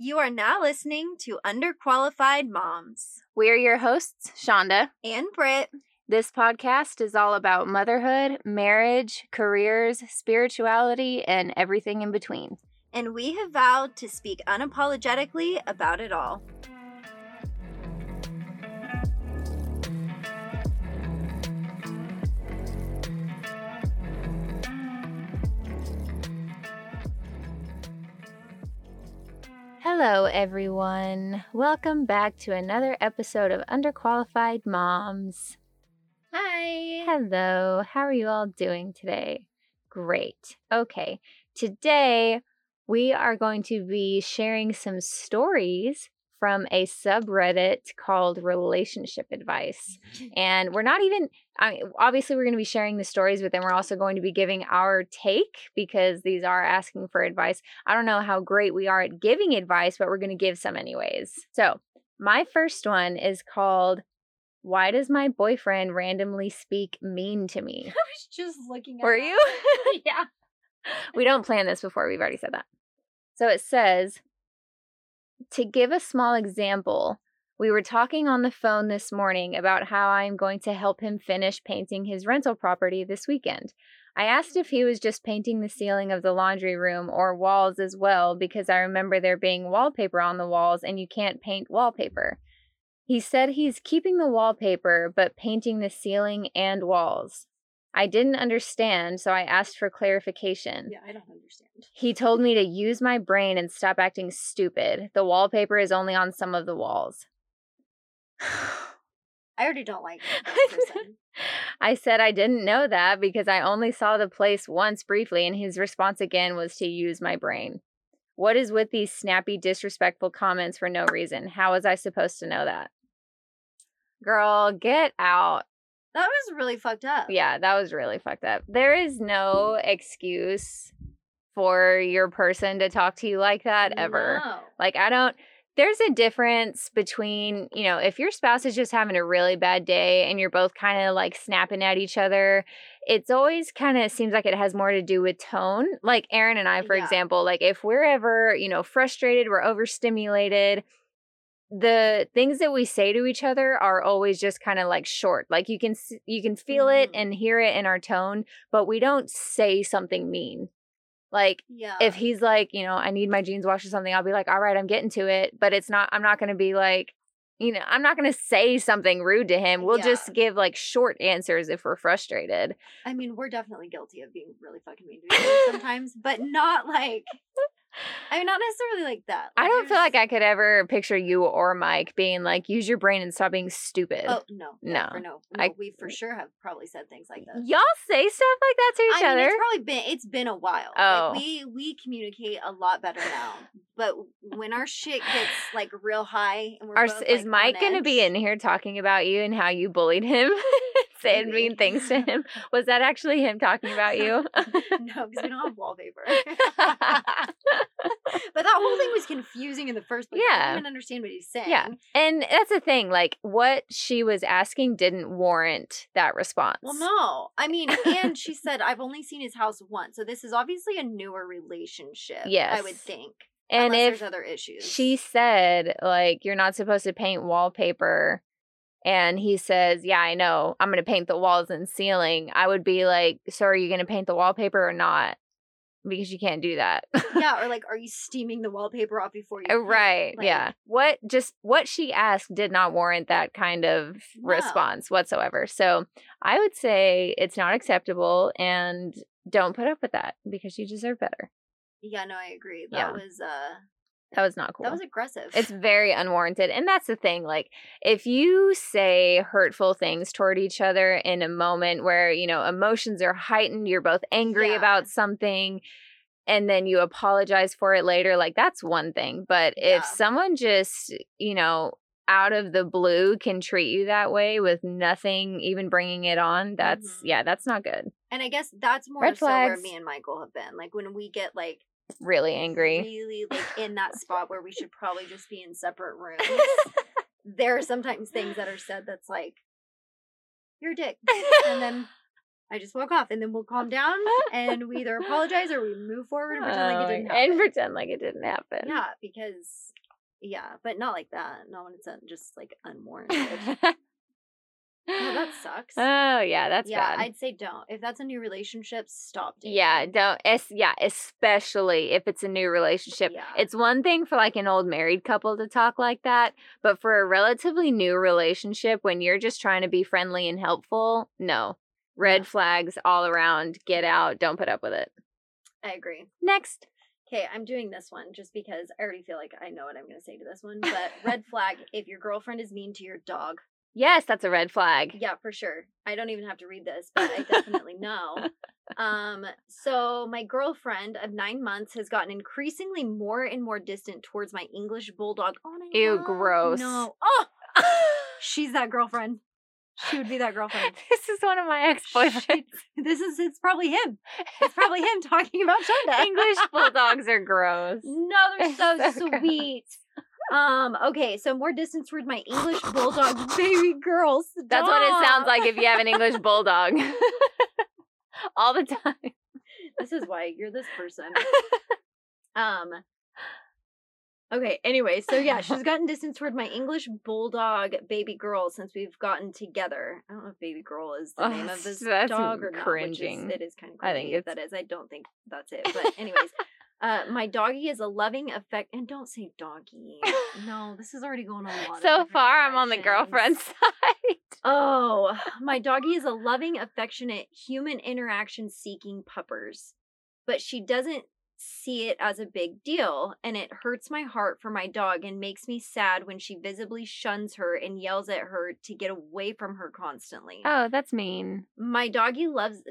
You are now listening to Underqualified Moms We're your hosts, Shawnda. and Brit. This podcast is all about motherhood, marriage, careers, spirituality, and everything in between. and we have vowed to speak unapologetically about it all. Hello, everyone. Welcome back to another episode of Underqualified Moms. Hi. Hello, how are you all doing today? Great. Okay, today we are going to be sharing some stories from a subreddit called Relationship Advice. Mm-hmm. And we're not even, I mean, obviously, we're going to be sharing the stories, but then we're also going to be giving our take because these are asking for advice. I don't know how great we are at giving advice, but we're going to give some anyways. So, my first one is called Why Does My Boyfriend Randomly Speak Mean to Me? I was just looking at Were that. you? yeah. we don't plan this before. We've already said that. So it says to give a small example, we were talking on the phone this morning about how I'm going to help him finish painting his rental property this weekend. I asked if he was just painting the ceiling of the laundry room or walls as well because I remember there being wallpaper on the walls and you can't paint wallpaper. He said he's keeping the wallpaper but painting the ceiling and walls. I didn't understand, so I asked for clarification. Yeah, I don't understand. He told me to use my brain and stop acting stupid. The wallpaper is only on some of the walls. I already don't like. I said I didn't know that because I only saw the place once briefly, and his response again was to use my brain. What is with these snappy, disrespectful comments for no reason? How was I supposed to know that? Girl, get out. That was really fucked up. Yeah, that was really fucked up. There is no mm. excuse for your person to talk to you like that ever. No. Like, I don't, there's a difference between, you know, if your spouse is just having a really bad day and you're both kind of like snapping at each other, it's always kind of seems like it has more to do with tone. Like Aaron and I, for Yeah. example, like if we're ever, you know, frustrated, we're overstimulated, the things that we say to each other are always just kind of like short. Like you can you can feel it Mhm. and hear it in our tone, but we don't say something mean. Like Yeah. if he's like, you know, I need my jeans washed or something, I'll be like, all right, I'm getting to it. But it's not, I'm not going to be like, you know, I'm not going to say something rude to him. We'll Yeah. just give like short answers if we're frustrated. I mean, we're definitely guilty of being really fucking mean to each other sometimes, but not like. I mean, not necessarily like that. I don't feel like I could ever picture you or Mike being like, use your brain and stop being stupid. Oh no, No. no, no. I- we for sure have probably said things like that. Y'all say stuff like that to each I other. mean, it's probably been it's been a while. Oh. Like, we we communicate a lot better now. But when our shit gets like real high, and we're Are, both, is like, Mike going to be in here talking about you and how you bullied him? Saying Maybe. mean things to him. Was that actually him talking about you? no, because we don't have wallpaper. but that whole thing was confusing in the first place. Yeah. I don't understand what he's saying. Yeah. And that's the thing, like what she was asking didn't warrant that response. Well, no. I mean, and she said, I've only seen his house once. So this is obviously a newer relationship. Yes. I would think. And unless if there's other issues. she said, like, you're not supposed to paint wallpaper, and he says, Yeah, I know, I'm gonna paint the walls and ceiling, I would be like, So are you gonna paint the wallpaper or not? Because you can't do that. yeah, or like, are you steaming the wallpaper off before you? Uh, right. Like, yeah. What just what she asked did not warrant that kind of No. response whatsoever. So I would say it's not acceptable and don't put up with that because you deserve better. Yeah, no, I agree. That Yeah. was uh That was not cool. that was aggressive. it's very unwarranted. And that's the thing. Like, if you say hurtful things toward each other in a moment where, you know, emotions are heightened, you're both angry Yeah. about something, and then you apologize for it later, like, that's one thing. But Yeah. if someone just, you know, out of the blue can treat you that way with nothing even bringing it on, that's, Mhm. yeah, that's not good. and I guess that's more Red so where me and Michael have been. Like when we get like Really angry. really like in that spot where we should probably just be in separate rooms. there are sometimes things that are said that's like you're a dick. And then I just walk off and then we'll calm down and we either apologize or we move forward and pretend like it Oh, didn't happen. and pretend like it didn't happen. Yeah, because yeah, but not like that. Not when it's just like unwarranted. oh, that sucks. oh yeah, that's yeah, bad. I'd say don't. If that's a new relationship, stop dating. Yeah, don't. Es- yeah, especially if it's a new relationship. Yeah. It's one thing for like an old married couple to talk like that, but for a relatively new relationship, when you're just trying to be friendly and helpful, no. Red Yeah. flags all around. Get out. Don't put up with it. I agree. Next. Okay, I'm doing this one just because I already feel like I know what I'm going to say to this one. But red flag if your girlfriend is mean to your dog. Yes, that's a red flag. Yeah, for sure. I don't even have to read this, but I definitely know. Um, so my girlfriend of nine months has gotten increasingly more and more distant towards my English bulldog. Oh, I Ew, gross. No. Oh, she's that girlfriend. She would be that girlfriend. this is one of my ex boyfriends. This is it's probably him. It's probably him talking about Shawnda. English bulldogs are gross. No, they're so, So gross. Um, okay, so more distance toward my English bulldog baby girl. That's what it sounds like if you have an English bulldog. all the time. this is why you're this person. Um Okay, anyway, so yeah, she's gotten distance toward my English bulldog baby girl since we've gotten together. I don't know if baby girl is the Oh, name of this dog or not, cringing. is it is kind of I think that is. I don't think that's it. But anyways, uh my doggy is a loving affect and don't say doggy. No, this is already going on a lot. So far, I'm on the girlfriend side. Oh, my doggy is a loving, affectionate, human interaction seeking puppers. But she doesn't see it as a big deal, and it hurts my heart for my dog and makes me sad when she visibly shuns her and yells at her to get away from her constantly. Oh, that's mean. My doggy loves.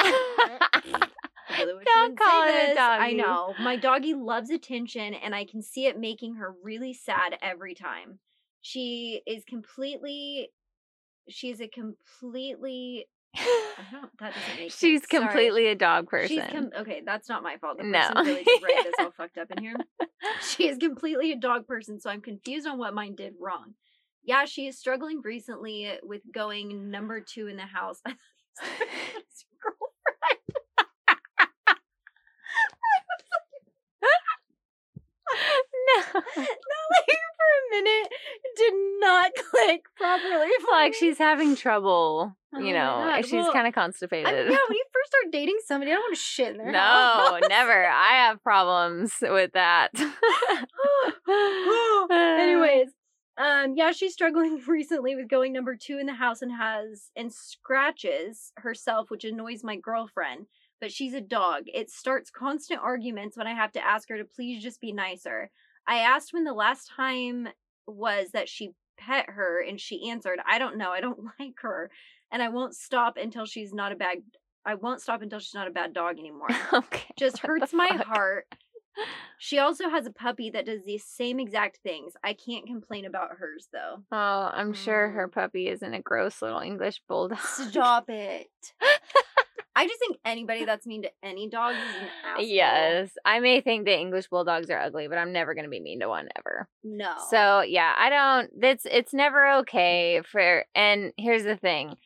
I really wish Don't call it a this. I know. My doggy loves attention, and I can see it making her really sad every time. She is completely. She's a completely. That doesn't make She's sense. Sorry. completely a dog person. She's com- okay. That's not my fault. The No. really did write this all fucked up in here. She is completely a dog person, so I'm confused on what mine did wrong. Yeah, she is struggling recently with going number two in the house. I thought he was his girlfriend. No. That like for a minute did not click properly. like she's having trouble. Oh you my know, she's Well, kind of I- constipated. yeah, when you first start dating somebody, I don't want to shit in their no, house. never. I have problems with that. Anyways, um, yeah, she's struggling recently with going number two in the house and has and scratches herself, which annoys my girlfriend. But she's a dog. It starts constant arguments when I have to ask her to please just be nicer. I asked when the last time was that she pet her, and she answered, "I don't know. I don't like her, and I won't stop until she's not a bad. I won't stop until she's not a bad dog anymore." okay. just hurts my heart. She also has a puppy that does the same exact things. I can't complain about hers though. Oh, I'm sure her Mm. puppy isn't a gross little English bulldog. Stop it. I just think anybody that's mean to any dog is an asshole. Yes, I may think that English bulldogs are ugly, but I'm never going to be mean to one ever. No. So yeah, I don't. That's it's never okay for. And here's the thing.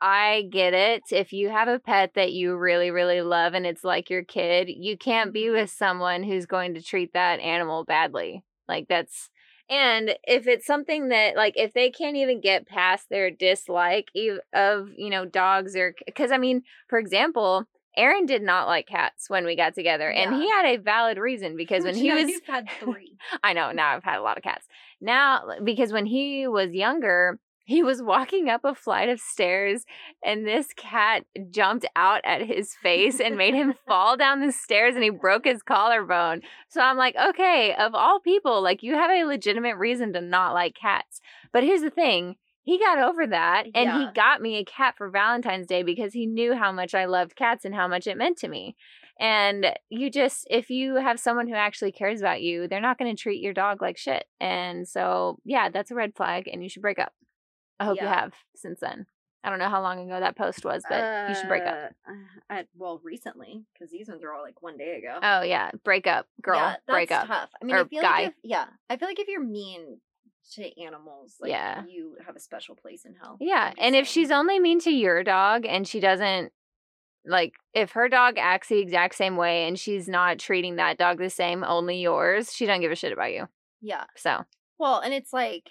I get it. If you have a pet that you really, really love and it's like your kid, you can't be mm-hmm. with someone who's going to treat that animal badly. Like that's, and if it's something that, like, if they can't even get past their dislike of, you know, dogs or, because I mean, for example, Aaron did not like cats when we got together, and he had a valid reason because when he was you've had three. I know now I've had a lot of cats. Now because when he was younger, he was walking up a flight of stairs and this cat jumped out at his face and made him fall down the stairs and he broke his collarbone. So I'm like, okay, of all people, like you have a legitimate reason to not like cats. But here's the thing. He got over that and Yeah. he got me a cat for Valentine's Day because he knew how much I loved cats and how much it meant to me. And you just, if you have someone who actually cares about you, they're not going to treat your dog like shit. And so, yeah, that's a red flag and you should break up. I hope you have since then. I don't know how long ago that post was, but you should break up. Uh, At, well, recently, because these ones are all like one day ago. Oh, yeah, break up, girl, yeah, that's break up. tough. I mean, Or I feel guy. like if, yeah, I feel like if you're mean to animals. Like, Yeah. you have a special place in hell. Yeah, and if she's only mean to your dog and she doesn't like if her dog acts the exact same way and she's not treating that dog the same, only yours, she don't give a shit about you. yeah, So, well, and it's like,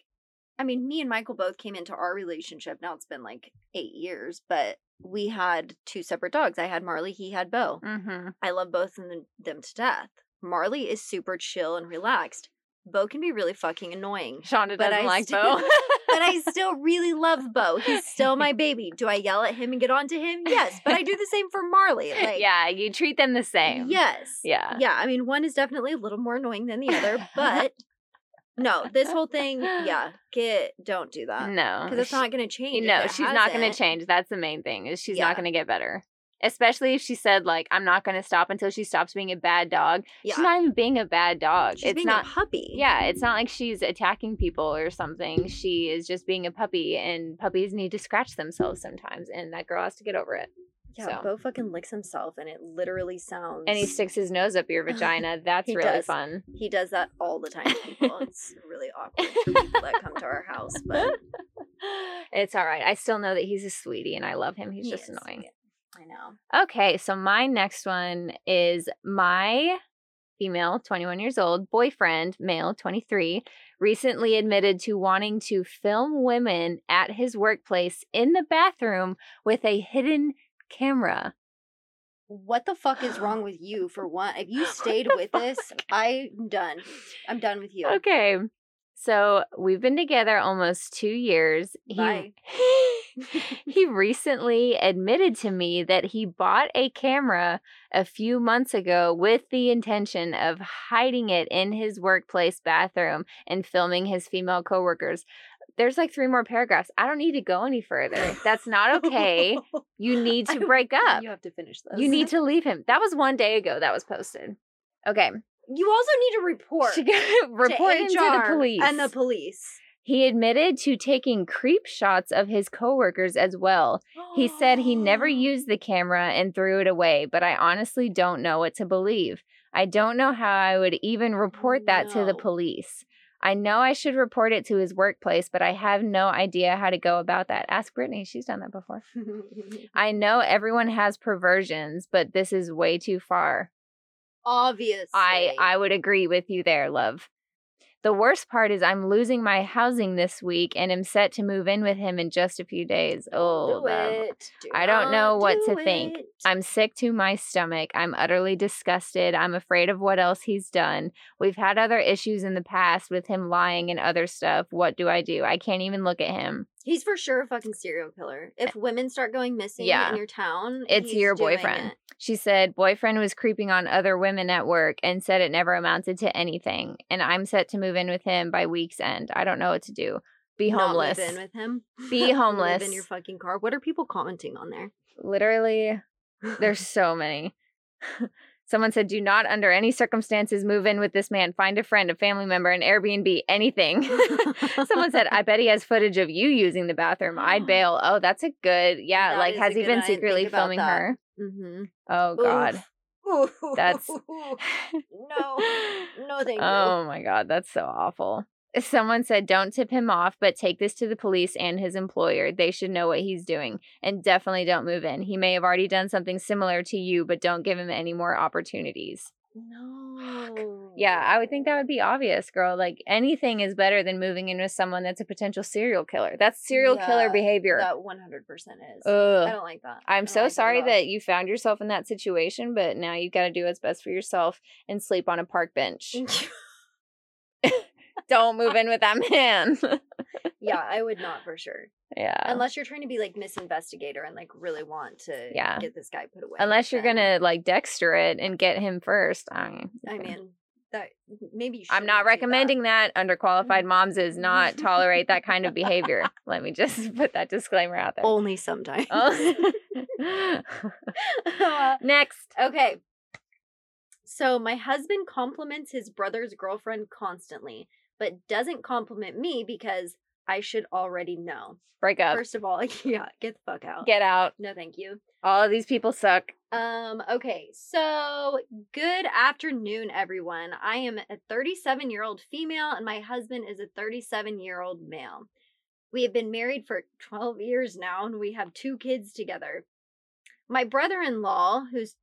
I mean, me and Michael both came into our relationship. Now it's been like eight years, but we had two separate dogs. I had Marley, he had Bo. hmm I love both of them, to death. Marley is super chill and relaxed. Bo can be really fucking annoying. Shawnda doesn't I like still- Bo. but I still really love Bo. He's still my baby. Do I yell at him and get on to him? Yes, but I do the same for Marley. Like, yeah, you treat them the same. Yes. Yeah. Yeah. I mean, one is definitely a little more annoying than the other, but no, this whole thing, yeah, get don't do that No. because it's not going to change. No, she's not going to change. That's the main thing. Is she's Yeah. not going to get better. Especially if she said like I'm not going to stop until she stops being a bad dog. Yeah, She's not even being a bad dog. she's it's being not a puppy. Yeah, it's not like she's attacking people or something. She is just being a puppy, and puppies need to scratch themselves sometimes, and that girl has to get over it. Yeah. so. Bo fucking licks himself, and it literally sounds. And he sticks his nose up your vagina. That's really does. fun. He does that all the time to people. it's really awkward for people that come to our house, but it's all right. I still know that he's a sweetie, and I love him. He's he just is. annoying. I know. Okay, so my next one is my female, 21 years old, boyfriend, male, 23, recently admitted to wanting to film women at his workplace in the bathroom with a hidden camera. What the fuck is wrong with you? For one, if you stayed with this, I'm done. I'm done with you. Okay. So we've been together almost two years. He- he recently admitted to me that he bought a camera a few months ago with the intention of hiding it in his workplace bathroom and filming his female coworkers. There's like three more paragraphs. I don't need to go any further. That's not okay. You need to break up. You have to finish this. You need to leave him. That was one day ago that was posted. Okay. You also need to report. She got report to to the police. And the police. He admitted to taking creep shots of his coworkers as well. He said he never used the camera and threw it away, but I honestly don't know what to believe. I don't know how I would even report that to the police. I know I should report it to his workplace, but I have no idea how to go about that. Ask Brittany, she's done that before. I know everyone has perversions, but this is way too far. Obviously. I I would agree with you there, love. The worst part is I'm losing my housing this week and am set to move in with him in just a few days. Oh, do it. Do I don't know what do to think. I'm sick to my stomach. I'm utterly disgusted. I'm afraid of what else he's done. We've had other issues in the past with him lying and other stuff. What do I do? I can't even look at him. He's for sure a fucking serial killer. Eh, if women start going missing Yeah. in your town, It's your boyfriend. it. She said boyfriend was creeping on other women at work and said it never amounted to anything. And I'm set to move in with him by week's end. I don't know what to do. Be Not homeless. Live in with him. Be live homeless. in your fucking car. What are people commenting on there? Literally, there's so many. Someone said, do not under any circumstances move in with this man. Find a friend, a family member, an Airbnb, anything. Someone said, I bet he has footage of you using the bathroom. I'd bail. Oh, that's a good, yeah. That like, has he been one. I didn't secretly filming that. her? mm-hmm. Oh, God. That's- no, no, thank you. Oh my god, that's so awful. Someone said, Don't tip him off, but take this to the police and his employer. They should know what he's doing. And definitely don't move in. He may have already done something similar to you, but don't give him any more opportunities. No. Yeah, I would think that would be obvious, girl. Like anything is better than moving in with someone that's a potential serial killer. That's serial killer behavior. That one hundred percent is. I don't like that. I'm so like sorry at all. that you found yourself in that situation, but now you've got to do what's best for yourself and sleep on a park bench. Don't move in with that man. yeah, I would not for sure. yeah. Unless you're trying to be like Miss Investigator and like really want to Yeah. get this guy put away. Unless you're gonna like Dexter it and get him first. I mean, I mean, that maybe you I'm not shouldn't that. recommending that. Underqualified moms is not tolerate that kind of behavior. Let me just put that disclaimer out there. Only sometimes. Oh. Next. okay. So my husband compliments his brother's girlfriend constantly, but doesn't compliment me because I should already know. Break up. First of all, yeah, get the fuck out. Get out. no, thank you. All of these people suck. Um, okay, so good afternoon, everyone. I am a 37 year old female, and my husband is a 37 year old male. We have been married for 12 years now, and we have two kids together. My brother in law, who's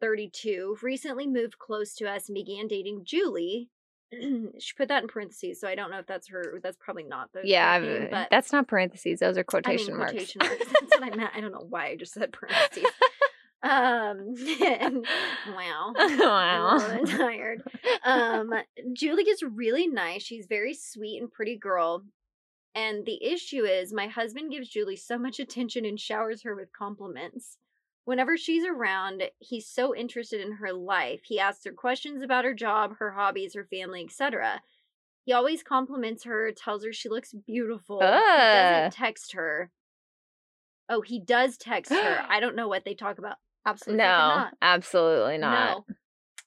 32, recently moved close to us and began dating Julie. she put that in parentheses, so I don't know if that's her. That's probably not the Yeah, name, but that's not parentheses. Those are I quotation mean, marks. quotation marks. That's what I meant. I don't know why I just said parentheses. um, and- wow. I'm wow. tired. Um, Julie is really nice. She's very sweet and pretty girl. And the issue is, my husband gives Julie so much attention and showers her with compliments. Whenever she's around, he's so interested in her life. He asks her questions about her job, her hobbies, her family, etc. He always compliments her, tells her she looks beautiful. He doesn't text her. Oh, he does text her. I don't know what they talk about. Absolutely no, not. absolutely not. No.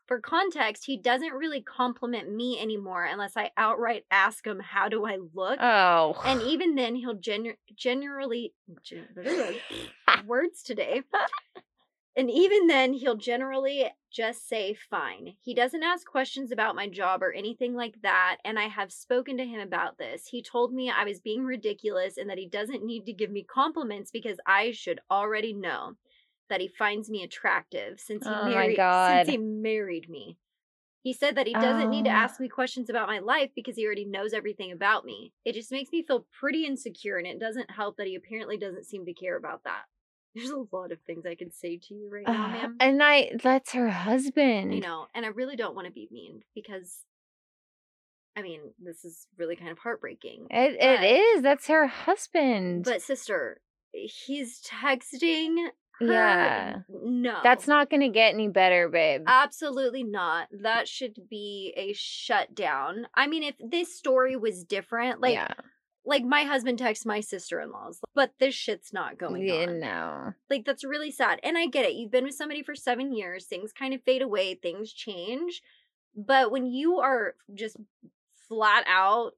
For context, he doesn't really compliment me anymore unless I outright ask him, How do I look? Oh. and even then, he'll genu- generally. gen- words today. And even then, he'll generally just say, Fine. He doesn't ask questions about my job or anything like that. And I have spoken to him about this. He told me I was being ridiculous and that he doesn't need to give me compliments because I should already know that he finds me attractive since he Oh married since he married me. He said that he doesn't need to Oh. ask me questions about my life because he already knows everything about me. It just makes me feel pretty insecure and it doesn't help that he apparently doesn't seem to care about that. There's a lot of things I could say to you right now, ma'am. and I that's her husband. You know, and I really don't want to be mean because I mean, this is really kind of heartbreaking. It but- it is. That's her husband. But sister, he's texting her. Yeah. No. That's not gonna get any better, babe. Absolutely not. That should be a shutdown. I mean, if this story was different, like yeah. like my husband texts my sister-in-laws, but this shit's not going Yeah, on. no. Like that's really sad. And I get it. You've been with somebody for 7 years, things kind of fade away, things change. But when you are just flat out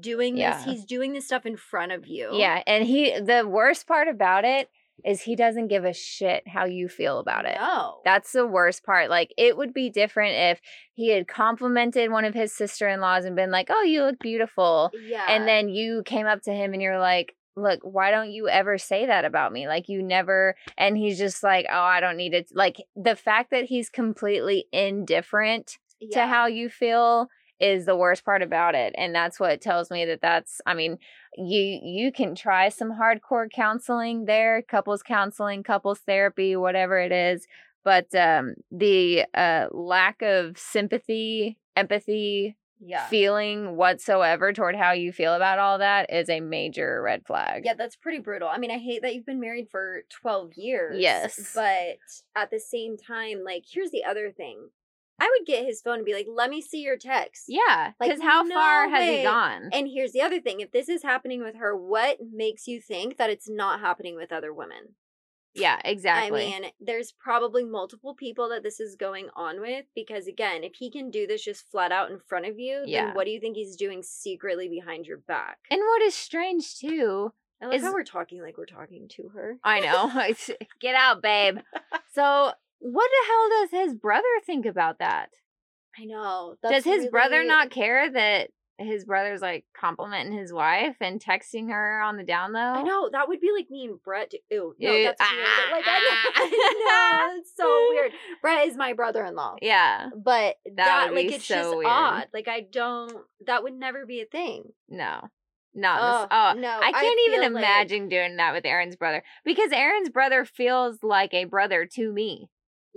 doing Yeah. this, he's doing this stuff in front of you. Yeah, and he the worst part about it is he doesn't give a shit how you feel about it. No. That's the worst part. Like it would be different if he had complimented one of his sister-in-laws and been like, "Oh, you look beautiful." yeah. And then you came up to him and you're like, "Look, why don't you ever say that about me? Like you never." And he's just like, "Oh, I don't need it." Like the fact that he's completely indifferent to how you feel is the worst part about it and that's what tells me that that's i mean you you can try some hardcore counseling there couples counseling couples therapy whatever it is but um the uh lack of sympathy empathy yeah. feeling whatsoever toward how you feel about all that is a major red flag Yeah, that's pretty brutal. I mean, I hate that you've been married for 12 years. Yes. But at the same time, like, here's the other thing. I would get his phone and be like, let me see your text. yeah Like, because how far no has he gone And here's the other thing. If this is happening with her, what makes you think that it's not happening with other women? yeah exactly I mean, there's probably multiple people that this is going on with because, again, if he can do this just flat out in front of you, Yeah. then what do you think he's doing secretly behind your back? and what is strange too I like is- how we're talking like we're talking to her. I know. Get out, babe. So, what the hell does his brother think about that? I know. does his brother not care that his brother's like complimenting his wife and texting her on the down low? I know that would be like me and Brett. Ew, no, Ew, that's weird. but, Like, I ah. know, no, it's so weird. Brett is my brother-in-law, Yeah. but that, would like it's so just weird. odd. Like I don't. That would never be a thing. No. Not Oh, this. Oh, no, I I can't even feel like- imagine doing that with Aaron's brother because Aaron's brother feels like a brother to me.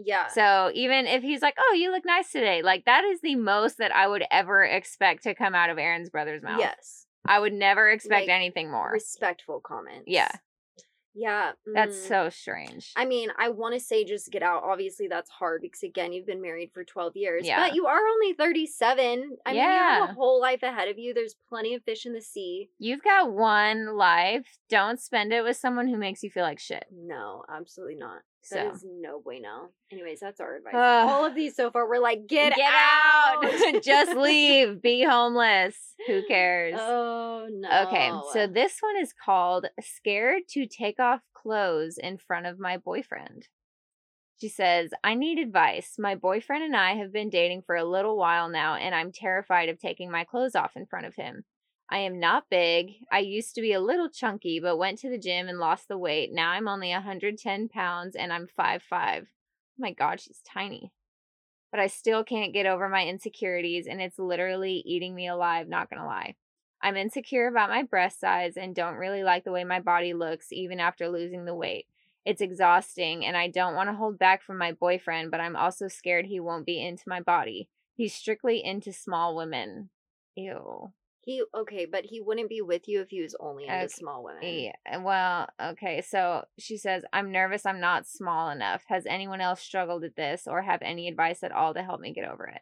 Yeah. So even if he's like, "Oh, you look nice today," like that is the most that I would ever expect to come out of Aaron's brother's mouth. yes. I would never expect Like, anything more. Respectful comments. Yeah. Yeah. That's mm. so strange. I mean, I want to say just get out. Obviously, that's hard because again, you've been married for twelve years. Yeah. But you are only thirty-seven. I mean, you have a whole life ahead of you. There's plenty of fish in the sea. You've got one life. Don't spend it with someone who makes you feel like shit. No, absolutely not. So That is no bueno. Anyways, that's our advice. Ugh. All of these so far, we're like, get, get out. out. Just leave. Be homeless. Who cares? Oh no. Okay, so this one is called Scared to Take Off Clothes in Front of My Boyfriend. She says, I need advice. My boyfriend and I have been dating for a little while now, and I'm terrified of taking my clothes off in front of him. I am not big. I used to be a little chunky, but went to the gym and lost the weight. Now I'm only 110 pounds and I'm 5'5. Oh my god, she's tiny. But I still can't get over my insecurities, and it's literally eating me alive, not gonna lie. I'm insecure about my breast size and don't really like the way my body looks even after losing the weight. It's exhausting and I don't want to hold back from my boyfriend, but I'm also scared he won't be into my body. He's strictly into small women. Ew. He okay, but he wouldn't be with you if he was only into Okay, small women. Yeah, well, okay. So she says, I'm nervous I'm not small enough. Has anyone else struggled with this or have any advice at all to help me get over it?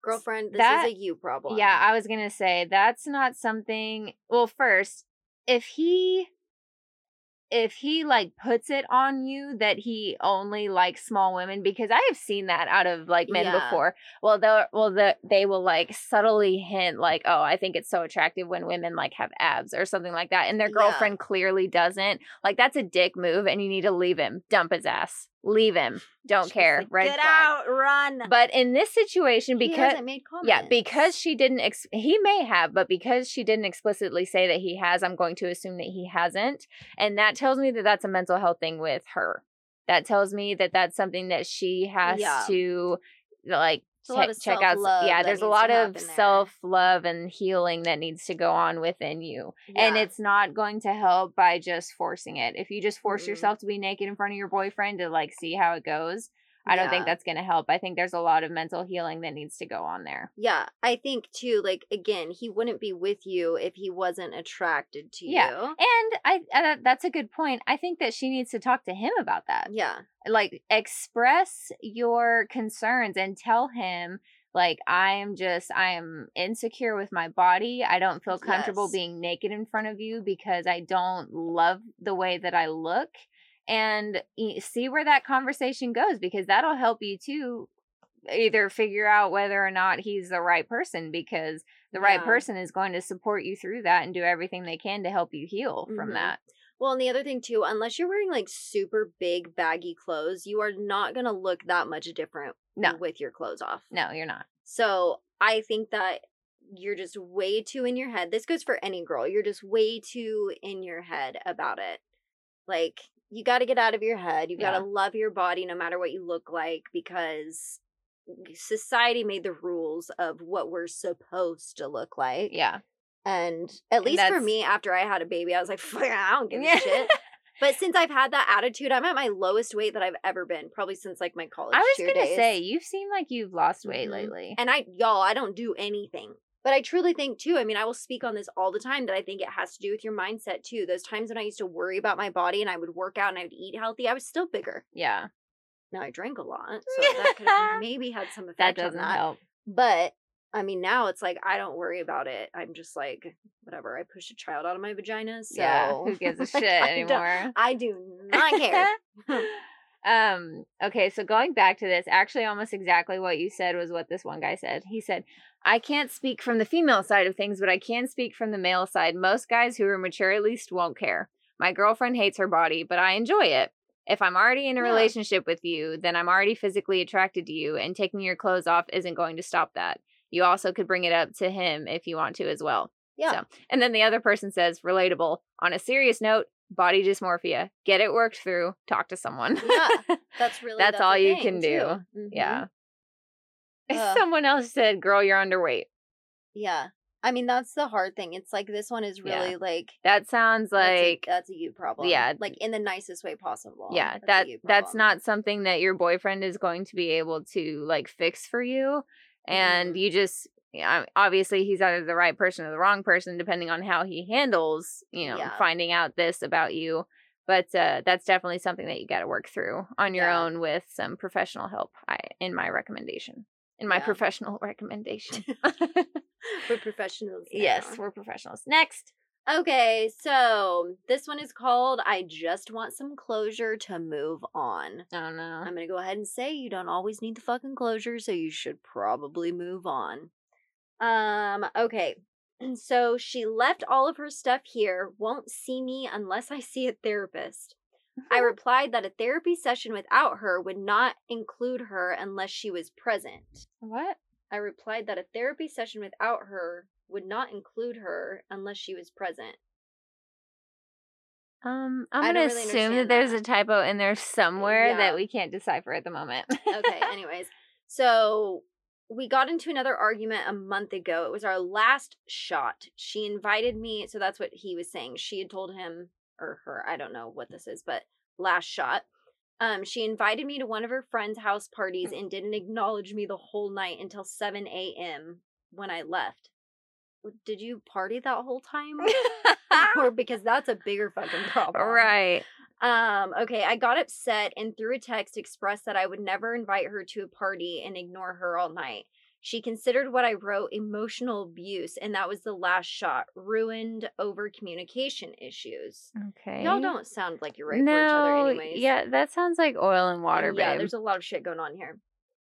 Girlfriend, this That- is a you problem. Yeah, I was gonna say that's not something. Well, first, if he, if he like puts it on you that he only likes small women, because I have seen that out of like men Yeah. before. Well, they well the they will like subtly hint like, oh, I think it's so attractive when women like have abs or something like that, and their Yeah. girlfriend clearly doesn't. Like that's a dick move, and you need to leave him, dump his ass, leave him, don't She's care, like, red Get flag. out, run. But in this situation, he because hasn't made comments. yeah, because she didn't. Ex- he may have, but because she didn't explicitly say that he has, I'm going to assume that he hasn't, and that tells me that that's a mental health thing with her. That tells me that that's something that she has Yeah. to like It's a lot check, out. Yeah, there's a lot of self love and healing that needs to go on within you, and it's not going to help by just forcing it. If you just force Mm-mm. yourself to be naked in front of your boyfriend to like see how it goes. I don't think that's going to help. I think there's a lot of mental healing that needs to go on there. Yeah, I think too. Like again, he wouldn't be with you if he wasn't attracted to Yeah. you. And I uh, that's a good point. I think that she needs to talk to him about that. Yeah, Like express your concerns and tell him like I am just I am insecure with my body. I don't feel comfortable Yes. being naked in front of you because I don't love the way that I look and see where that conversation goes because that'll help you too either figure out whether or not he's the right person because the right person is going to support you through that and do everything they can to help you heal from Mhm. that. Well, and the other thing too, unless you're wearing like super big baggy clothes, you are not gonna look that much different No. with your clothes off. No, you're not. So I think that you're just way too in your head. This goes for any girl. You're just way too in your head about it. Like you got to get out of your head. You got Yeah. to love your body no matter what you look like because society made the rules of what we're supposed to look like. Yeah. And at And least for me, after I had a baby, I was like, I don't give Yeah. a shit. But since I've had that attitude, I'm at my lowest weight that I've ever been, probably since like my college. I was gonna days. say you seem like you've lost weight Mhm. lately. And I, y'all, I don't do anything. But I truly think too, I mean, I will speak on this all the time that I think it has to do with your mindset too. Those times when I used to worry about my body and I would work out and I would eat healthy, I was still bigger. Yeah, Now I drank a lot, so that could have maybe had some effect that doesn't that. help. But I mean, now it's like I don't worry about it. I'm just like, whatever. I pushed a child out of my vagina, so yeah, who gives a like, shit I anymore? I do not care. um. Okay, so going back to this, actually, almost exactly what you said was what this one guy said. He said, "I can't speak from the female side of things, but I can speak from the male side. Most guys who are mature at least won't care. My girlfriend hates her body, but I enjoy it." If I'm already in a Yeah. relationship with you, then I'm already physically attracted to you, and taking your clothes off isn't going to stop that. You also could bring it up to him if you want to as well. Yeah. So, and then the other person says, relatable. On a serious note, body dysmorphia. Get it worked through. Talk to someone. Yeah, That's really That's a all you can do. Mhm. yeah. Ugh. Someone else said, girl, you're underweight. Yeah. I mean, that's the hard thing. It's like this one is Yeah. really like That sounds that's a- like, that's a, you problem. yeah. Like in the nicest way possible. yeah, That's that that's not something that your boyfriend is going to be able to like fix for you. And Mhm. you just, yeah, obviously he's either the right person or the wrong person, depending on how he handles, you know, Yeah. finding out this about you. But uh, that's definitely something that you got to work through on your Yeah. own with some professional help. I, in my recommendation, in my professional recommendation. We're professionals. yes, now. we're professionals. Next, Okay, so this one is called I Just Want Some Closure to Move On. Oh no. I'm going to go ahead and say you don't always need the fucking closure, so you should probably move on. Um, okay. So she left all of her stuff here, won't see me unless I see a therapist. I replied that a therapy session without her would not include her unless she was present. what? I replied that a therapy session without her would not include her unless she was present. Um, I'm gonna really assume that understand there's that. a typo in there somewhere Yeah. that we can't decipher at the moment. Okay, anyways. So we got into another argument a month ago. It was our last shot. She invited me, so that's what he was saying. She had told him or her, I don't know what this is, but last shot. Um, she invited me to one of her friends' house parties and didn't acknowledge me the whole night until 7 a.m. when I left. Did you party that whole time? or because that's a bigger fucking problem. right. Um, okay, I got upset and through a text expressed that I would never invite her to a party and ignore her all night. She considered what I wrote emotional abuse, and that was the last shot, ruined over communication issues. Okay. Y'all don't sound like you're right no, for each other, anyways. yeah, that sounds like oil and water, yeah, babe. there's a lot of shit going on here.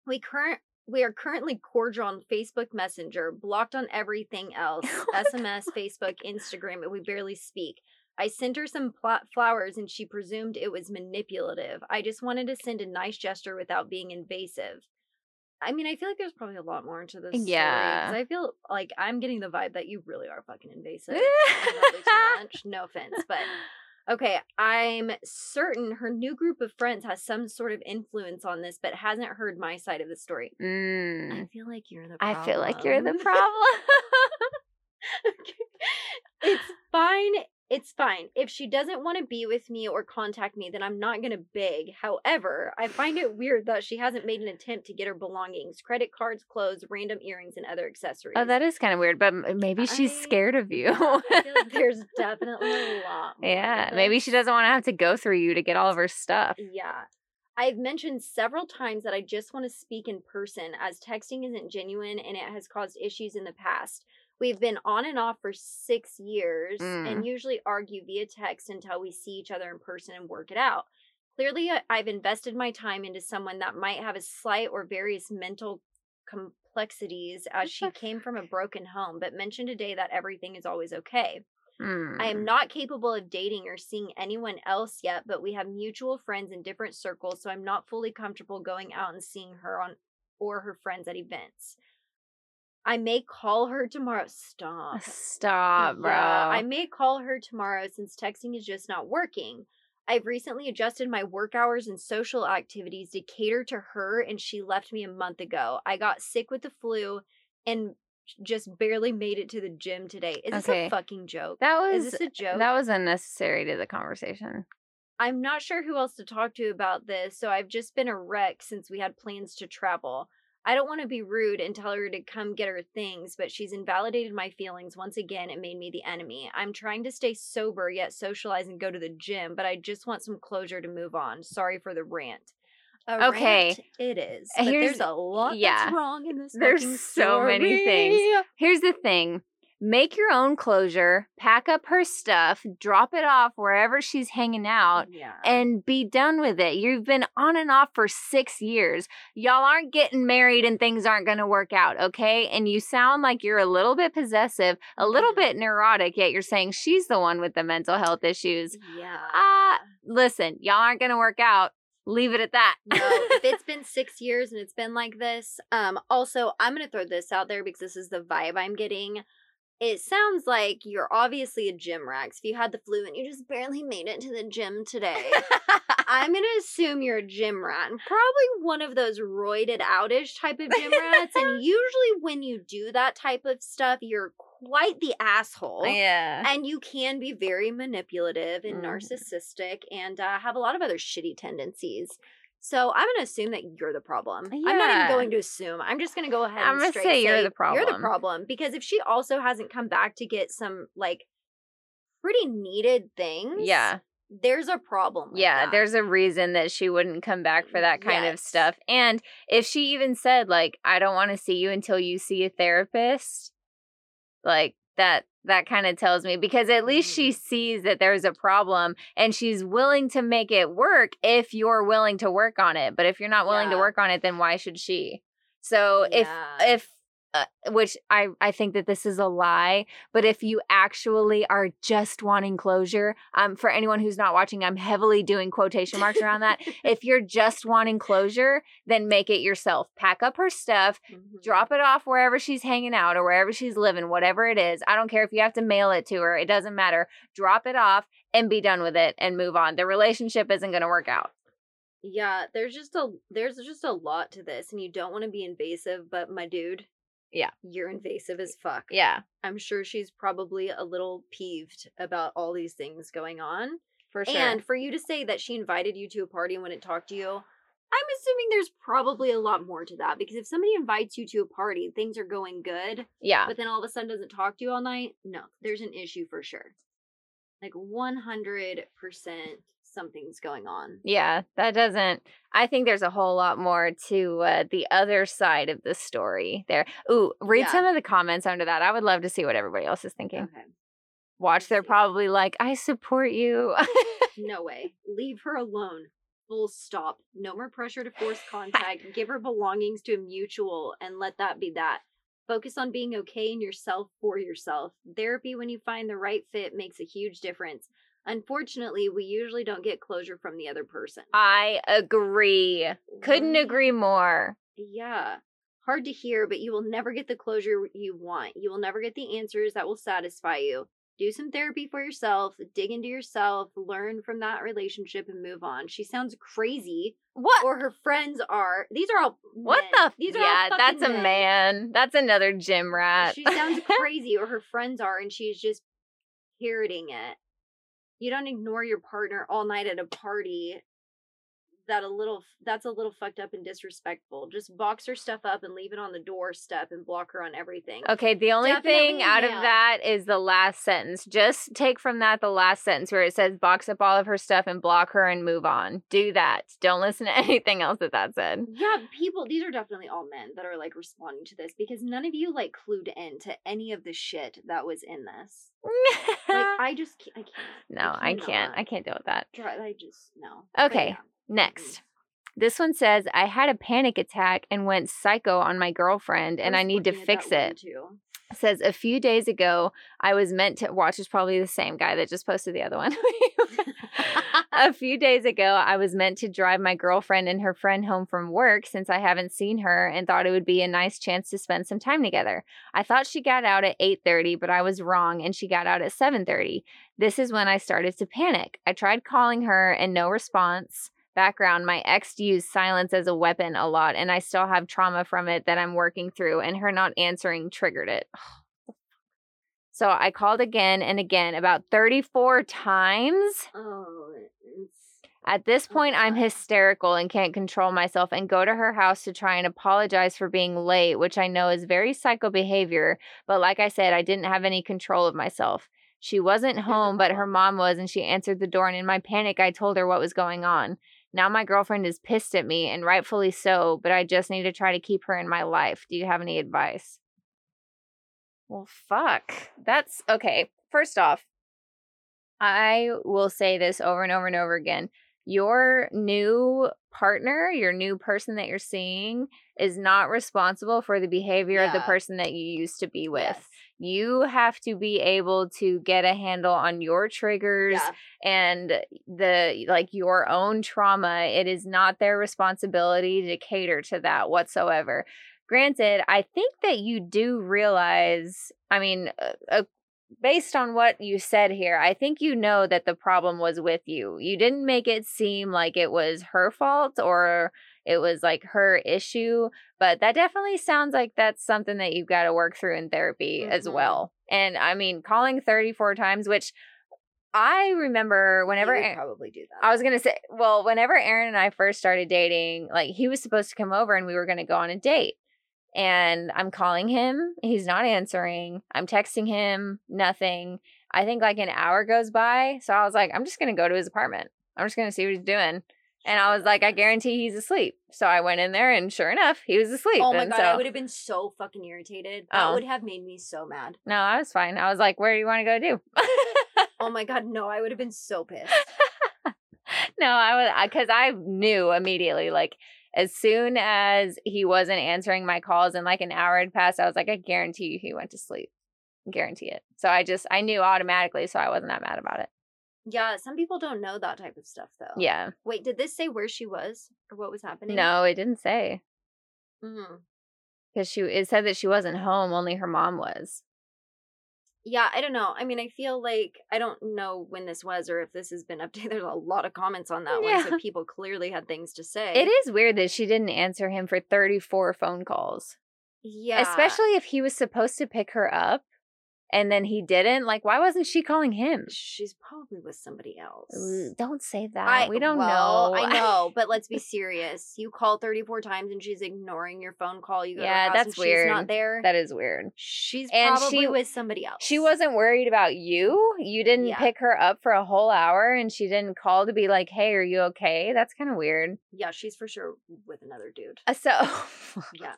We current we are currently cordial on Facebook Messenger, blocked on everything else, SMS, Facebook, Instagram, and we barely speak. I sent her some pla- flowers and she presumed it was manipulative. I just wanted to send a nice gesture without being invasive. I mean, I feel like there's probably a lot more into this. Yeah. Because I feel like I'm getting the vibe that you really are fucking invasive. No offense, but Okay, I'm certain her new group of friends has some sort of influence on this, but hasn't heard my side of the story. I Mm, feel like you're the I feel like you're the problem. it's fine. It's fine. If she doesn't want to be with me or contact me, then I'm not going to beg. However, I find it weird that she hasn't made an attempt to get her belongings credit cards, clothes, random earrings, and other oh, accessories. oh, that is kind of weird, but maybe she's I- scared of you. I feel like there's definitely a lot. yeah, maybe she doesn't want to have to go through you to get all of her stuff. Yeah. I've mentioned several times that I just want to speak in person as texting isn't genuine and it has caused issues in the past. We've been on and off for six years Mm. and usually argue via text until we see each other in person and work it out. Clearly, I've invested my time into someone that might have a slight or various mental complexities as she came from a broken home, but mentioned today that everything is always okay. I Mm. am not capable of dating or seeing anyone else yet, but we have mutual friends in different circles, so I'm not fully comfortable going out and seeing her on or her friends at events. I may call her tomorrow. Stop. Stop, bro. Yeah, I may call her tomorrow since texting is just not working. I've recently adjusted my work hours and social activities to cater to her, and she left me a month ago. I got sick with the flu and just barely made it to the gym today. Is this Okay. a fucking joke? that was Is this a joke? that was unnecessary to the conversation. I'm not sure who else to talk to about this, so I've just been a wreck since we had plans to travel. I don't want to be rude and tell her to come get her things, but she's invalidated my feelings once again and made me the enemy. I'm trying to stay sober yet socialize and go to the gym, but I just want some closure to move on. Sorry for the rant. A Okay. rant it is. Uh, But here's- there's a lot yeah. that's wrong in this. There's so many things. Here's the thing. Make your own closure, pack up her stuff, drop it off wherever she's hanging out, Yeah. and be done with it. You've been on and off for six years. Y'all aren't getting married and things aren't going to work out, okay? And you sound like you're a little bit possessive, a little Mhm. bit neurotic, yet you're saying she's the one with the mental health issues. yeah. Ah, listen, y'all aren't going to work out. Leave it at that. no, if it's been six years and it's been like this, um, also I'm gonna throw this out there because this is the vibe I'm getting. It sounds like you're obviously a gym rat. If you had the flu and you just barely made it to the gym today, I'm gonna assume you're a gym rat and probably one of those roided outish type of gym rats. and usually when you do that type of stuff, you're quite the asshole. yeah. And you can be very manipulative and Mhm. narcissistic and uh, have a lot of other shitty tendencies. So I'm going to assume that you're the problem. I'm not even going to assume. I'm just going to go ahead I'm and gonna straight say you're the problem. You're the problem. because if she also hasn't come back to get some like pretty needed things, Yeah. there's a problem. Yeah, that. there's a reason that she wouldn't come back for that kind of stuff. And if she even said, like, I don't want to see you until you see a therapist, like, that that kind of tells me because at least she Mhm. sees that there's a problem and she's willing to make it work if you're willing to work on it. But if you're not willing to work on it, then why should she? So if if uh, which I I think that this is a lie, but if you actually are just wanting closure, um for anyone who's not watching, I'm heavily doing quotation marks around that. If you're just wanting closure, then make it yourself. Pack up her stuff, Mhm. drop it off wherever she's hanging out or wherever she's living, whatever it is. I don't care if you have to mail it to her, it doesn't matter. Drop it off and be done with it and move on. The relationship isn't going to work out. Yeah, there's just a there's just a lot to this, and you don't want to be invasive, but my dude, Yeah. you're invasive as fuck. Yeah, I'm sure she's probably a little peeved about all these things going on. for sure. And for you to say that she invited you to a party and wouldn't talk to you, I'm assuming there's probably a lot more to that because if somebody invites you to a party, and things are going good, yeah. but then all of a sudden doesn't talk to you all night, no, there's an issue for sure. Like 100% something's going on. Yeah, that doesn't. I think there's a whole lot more to uh, the other side of the story there. Ooh, read Yeah. some of the comments under that. I would love to see what everybody else is thinking. Okay. Watch, they're probably like, I support you. No way. Leave her alone. Full stop. No more pressure to force contact. Give her belongings to a mutual and let that be that. Focus on being okay in yourself for yourself. Therapy, when you find the right fit, makes a huge difference. Unfortunately, we usually don't get closure from the other person. I agree. Couldn't agree more. Yeah. Hard to hear, but you will never get the closure you want. You will never get the answers that will satisfy you. Do some therapy for yourself, dig into yourself, learn from that relationship, and move on. She sounds crazy, What? or her friends are. These are all What the? F- These are yeah, that's a men. man. That's another gym rat. She sounds crazy, or her friends are, and she's just parroting it. You don't ignore your partner all night at a party. That a little that's a little fucked up and disrespectful. Just box her stuff up and leave it on the doorstep and block her on everything. Okay, the only thing Definitely, out of that is the last sentence. Just take from that the last sentence where it says box up all of her stuff and block her and move on. Do that. Don't listen to anything else that that said. Yeah, people these are definitely all men that are like responding to this because none of you like clued in to any of the shit that was in this. Like I just ca- I can't. no, I can't. cannot. I can't deal with that. I just no. But Okay. yeah. Next. This one says, I had a panic attack and went psycho on my girlfriend and I was need to fix it. Says, a few days ago, I was meant to watch is probably the same guy that just posted the other one. a few days ago, I was meant to drive my girlfriend and her friend home from work since I haven't seen her and thought it would be a nice chance to spend some time together. I thought she got out at 8:30, but I was wrong and she got out at 7:30. This is when I started to panic. I tried calling her and no response. Background My ex used silence as a weapon a lot, and I still have trauma from it that I'm working through, and her not answering triggered it. So I called again and again, about 34 times. Oh, At this point, I'm hysterical and can't control myself and go to her house to try and apologize for being late, which I know is very psycho behavior. But like I said, I didn't have any control of myself. She wasn't home, but her mom was, and she answered the door. And in my panic, I told her what was going on. Now my girlfriend is pissed at me, and rightfully so, but I just need to try to keep her in my life. Do you have any advice? Well, fuck. That's okay. First off, I will say this over and over and over again. Your new partner, your new person that you're seeing, is not responsible for the behavior of the person that you used to be with. yes. You have to be able to get a handle on your triggers Yeah. and the like your own trauma. It is not their responsibility to cater to that whatsoever. Granted, I think that you do realize, I mean, uh, uh, based on what you said here, I think you know that the problem was with you. You didn't make it seem like it was her fault or it was like her issue, but that definitely sounds like that's something that you've got to work through in therapy as Mhm. well. And I mean, calling 34 times, which I remember whenever Aaron- probably do that. I was gonna say, well, whenever Aaron and I first started dating, like he was supposed to come over and we were gonna go on a date. And I'm calling him, he's not answering. I'm texting him, nothing. I think like an hour goes by. So I was like, I'm just gonna go to his apartment. I'm just gonna see what he's doing. And I was like, I guarantee he's asleep. So I went in there and sure enough, he was asleep. Oh my and god, so, I would have been so fucking irritated. That Oh. would have made me so mad. No, I was fine. I was like, where do you want to go do? Oh my god, no, I would have been so pissed. no, I was because I knew immediately, like as soon as he wasn't answering my calls and like an hour had passed, I was like, I guarantee you he went to sleep. Guarantee it. So I just I knew automatically, so I wasn't that mad about it. Yeah, some people don't know that type of stuff though. Yeah. Wait, did this say where she was or what was happening? No, it didn't say mm-hmm. because she it said that she wasn't home. Only her mom was. Yeah, I don't know. I mean, I feel like I don't know when this was or if this has been updated. There's a lot of comments on that one, so people clearly had things to say. It is weird that she didn't answer him for thirty four phone calls, yeah, especially if he was supposed to pick her up, and then he didn't. Like, why wasn't she calling him? she's probably with somebody else. Don't say that. I, we don't well, know. I know, but let's be serious. You call 34 times and she's ignoring your phone call. You to Yeah, that's and She's not there. That is weird. she's and probably she- with somebody else. She wasn't worried about you. You didn't Yeah. pick her up for a whole hour and she didn't call to be like, hey, are you okay? That's kind of weird. Yeah, she's for sure with another dude. Uh, So, Yeah,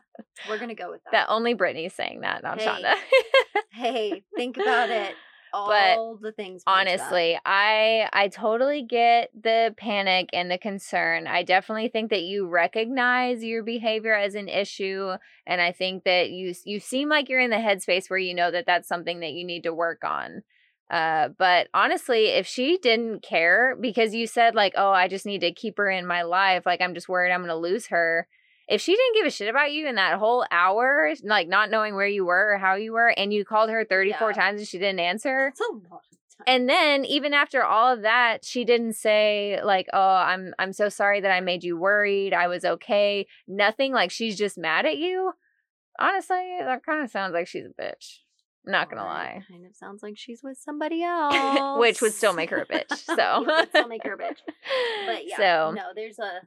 we're gonna go with that. that only Brittany's saying that, not Hey. Shawnda. hey, think about it. But All the things. honestly i i totally get the panic and the concern i definitely think that you recognize your behavior as an issue and i think that you you seem like you're in the headspace where you know that that's something that you need to work on uh but honestly if she didn't care because you said like oh i just need to keep her in my life like i'm just worried i'm going to lose her if she didn't give a shit about you in that whole hour, like not knowing where you were or how you were, and you called her 34 Yeah. times and she didn't answer, That's a lot of time. and then even after all of that, she didn't say like, "Oh, I'm I'm so sorry that I made you worried. I was okay." Nothing like she's just mad at you. Honestly, that kind of sounds like she's a bitch. Not gonna lie. Kind of sounds like she's with somebody else, Which would still make her a bitch. So Yeah, would still make her a bitch. But yeah, So no, there's a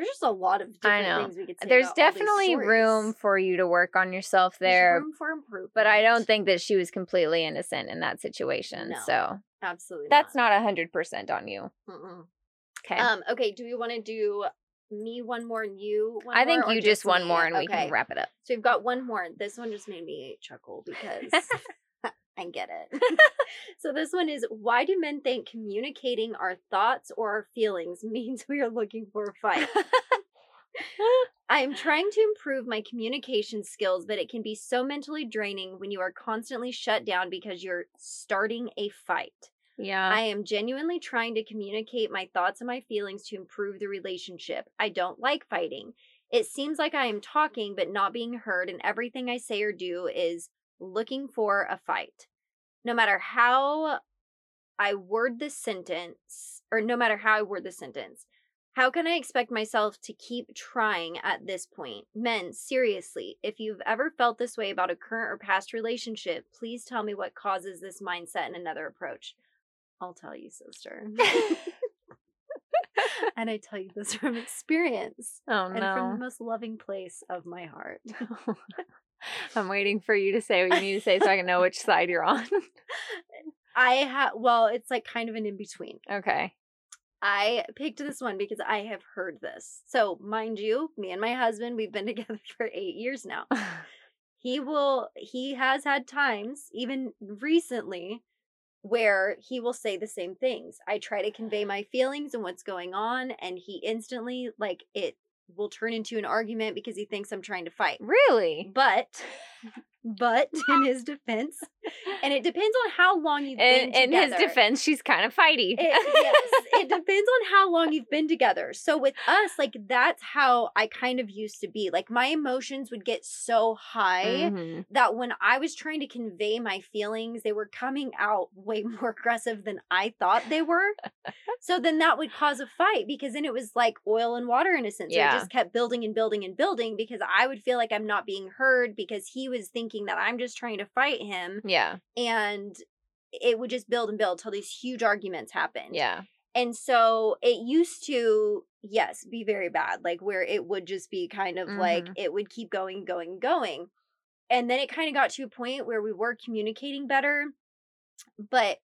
there's just a lot of I know. things we could say. there's about all these definitely room for you to work on yourself There's there. room for improvement. But I don't think that she was completely innocent in that situation. No. So absolutely that's not a hundred percent on you. Mm-mm. Okay. Um. Okay. Do we want to do me one more and you? One I think more, you just one me? more and we can wrap it up. So we've got one more. This one just made me chuckle because I get it. so this one is why do men think communicating our thoughts or our feelings means we are looking for a fight? I am trying to improve my communication skills, but it can be so mentally draining when you are constantly shut down because you're starting a fight. yeah. I am genuinely trying to communicate my thoughts and my feelings to improve the relationship. I don't like fighting. It seems like I am talking but not being heard, and everything I say or do is looking for a fight. No matter how I word this sentence, or no matter how I word the sentence, how can I expect myself to keep trying at this point? Men, seriously, if you've ever felt this way about a current or past relationship, please tell me what causes this mindset and another approach. I'll tell you, sister. and I tell you this from experience oh and from the most loving place of my heart. Oh. I'm waiting for you to say what you need to say so I can know which side you're on. I have, well, it's like kind of an in between. okay. I picked this one because I have heard this. So, mind you, me and my husband, we've been together for eight years now. He will, he has had times, even recently, where he will say the same things. I try to convey my feelings and what's going on, and he instantly, like, it will turn into an argument because he thinks I'm trying to fight. really? But, but in his defense, and it depends on how long you've In, been together. in his defense, she's kind of fighty. It, yes, it depends on how long you've been together. So with us, like that's how I kind of used to be. Like my emotions would get so high Mhm. that when I was trying to convey my feelings, they were coming out way more aggressive than I thought they were. so then that would cause a fight because then it was like oil and water in a sense. So Yeah. it just kept building and building and building because I would feel like I'm not being heard because he was thinking that I'm just trying to fight him Yeah. and it would just build and build till these huge arguments happened. Yeah. And so it used to, yes, be very bad, like where it would just be kind of like Mhm. it would keep going, going, going. And then it kind of got to a point where we were communicating better, but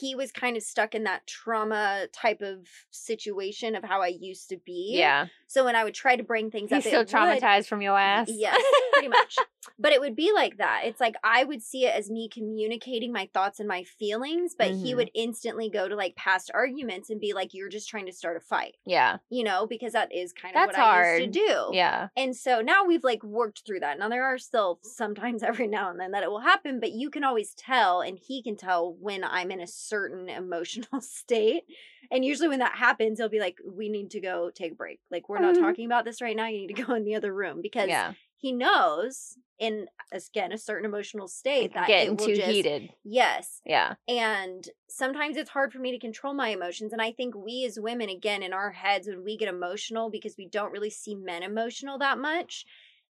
he was kind of stuck in that trauma type of situation of how I used to be. Yeah. So when I would try to bring things He's up, still it would- traumatized from your ass. Yes, pretty much. But it would be like that. It's like I would see it as me communicating my thoughts and my feelings, but he Mhm. would instantly go to like past arguments and be like, "You're just trying to start a fight," yeah. you know, because that is kind of That's what I used to do. Yeah. And so now we've like worked through that. Now there are still sometimes every now and then that it will happen, but you can always tell and he can tell when I'm in a certain emotional state. And usually when that happens, he'll be like, We need to go take a break. Like we're not Mhm. talking about this right now. You need to go in the other room because Yeah. he knows in again a certain emotional state that Getting it will too just, heated. Yes. Yeah. And sometimes it's hard for me to control my emotions. And I think we as women, again, in our heads, when we get emotional, because we don't really see men emotional that much,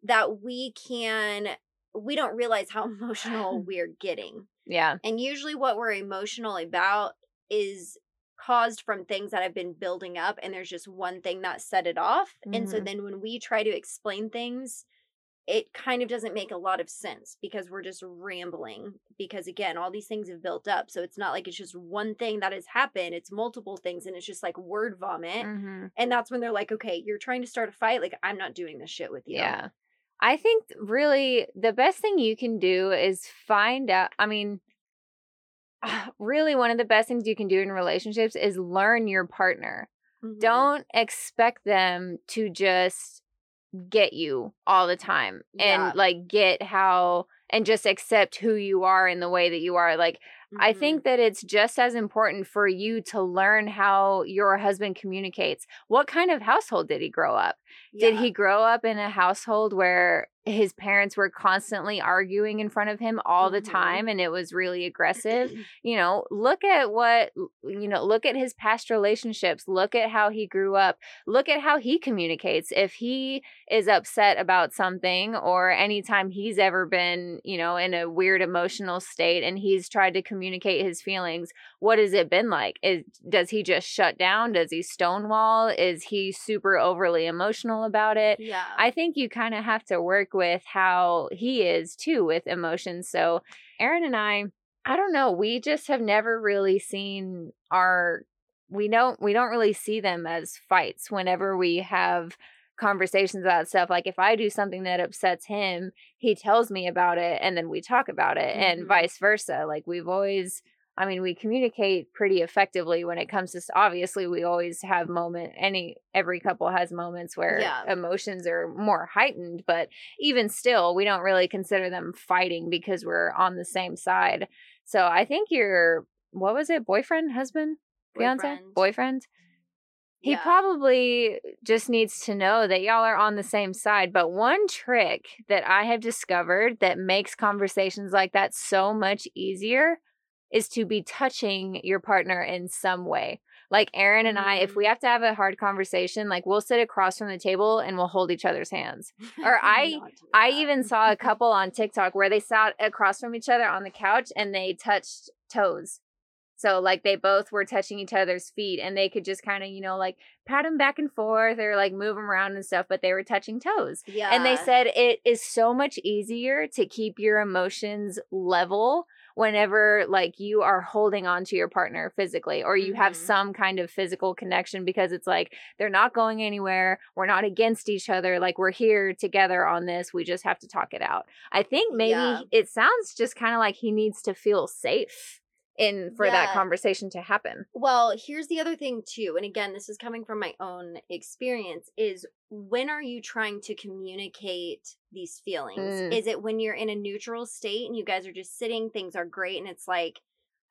that we can, we don't realize how emotional we're getting. Yeah. And usually what we're emotional about is caused from things that have been building up and there's just one thing that set it off. And so Mhm. then when we try to explain things, it kind of doesn't make a lot of sense because we're just rambling because again all these things have built up so it's not like it's just one thing that has happened it's multiple things and it's just like word vomit hmm and that's when they're like okay you're trying to start a fight like i'm not doing this shit with you Yeah. I think really the best thing you can do is find out. I mean, really, one of the best things you can do in relationships is learn your partner. Mhm. Don't expect them to just get you all the time Yeah. and like get how and just accept who you are in the way that you are. Like, I Mhm. think that it's just as important for you to learn how your husband communicates. What kind of household did he grow up? Did he grow up in a household where his parents were constantly arguing in front of him all the Mhm. time and it was really aggressive? you know, look at what, you know, look at his past relationships, look at how he grew up, look at how he communicates. If he is upset about something or anytime he's ever been, you know, in a weird emotional state and he's tried to communicate his feelings, what has it been like? Is does he just shut down? Does he stonewall? Is he super overly emotional about it? yeah I think you kind of have to work with how he is too with emotions. So, Aaron and I, I don't know, we just have never really seen our we don't we don't really see them as fights whenever we have conversations about stuff like if I do something that upsets him, he tells me about it and then we talk about it and Mhm. vice versa. Like we've always I mean, we communicate pretty effectively when it comes to obviously we always have moment any every couple has moments where Yeah. emotions are more heightened, but even still we don't really consider them fighting because we're on the same side. So I think your what was it? Boyfriend, husband, fiance, Boyfriend. He Yeah. probably just needs to know that y'all are on the same side. But one trick that I have discovered that makes conversations like that so much easier is to be touching your partner in some way. Like Aaron and I, if we Mm. have to have a hard conversation, like we'll sit across from the table and we'll hold each other's hands. or I- I even saw a couple on TikTok where they sat across from each other on the couch and they touched toes. So like they both were touching each other's feet and they could just kind of, you know, like pat them back and forth or like move them around and stuff, but they were touching toes. yeah And they said it is so much easier to keep your emotions level whenever like you are holding on to your partner physically or you have Mhm. some kind of physical connection because it's like they're not going anywhere. We're not against each other. Like we're here together on this. We just have to talk it out. I think maybe Yeah. it sounds just kind of like he needs to feel safe in for that conversation to happen. Well, here's the other thing too, and again, this is coming from my own experience is when are you trying to communicate these feelings? Mm. Is it when you're in a neutral state and you guys are just sitting, things are great and it's like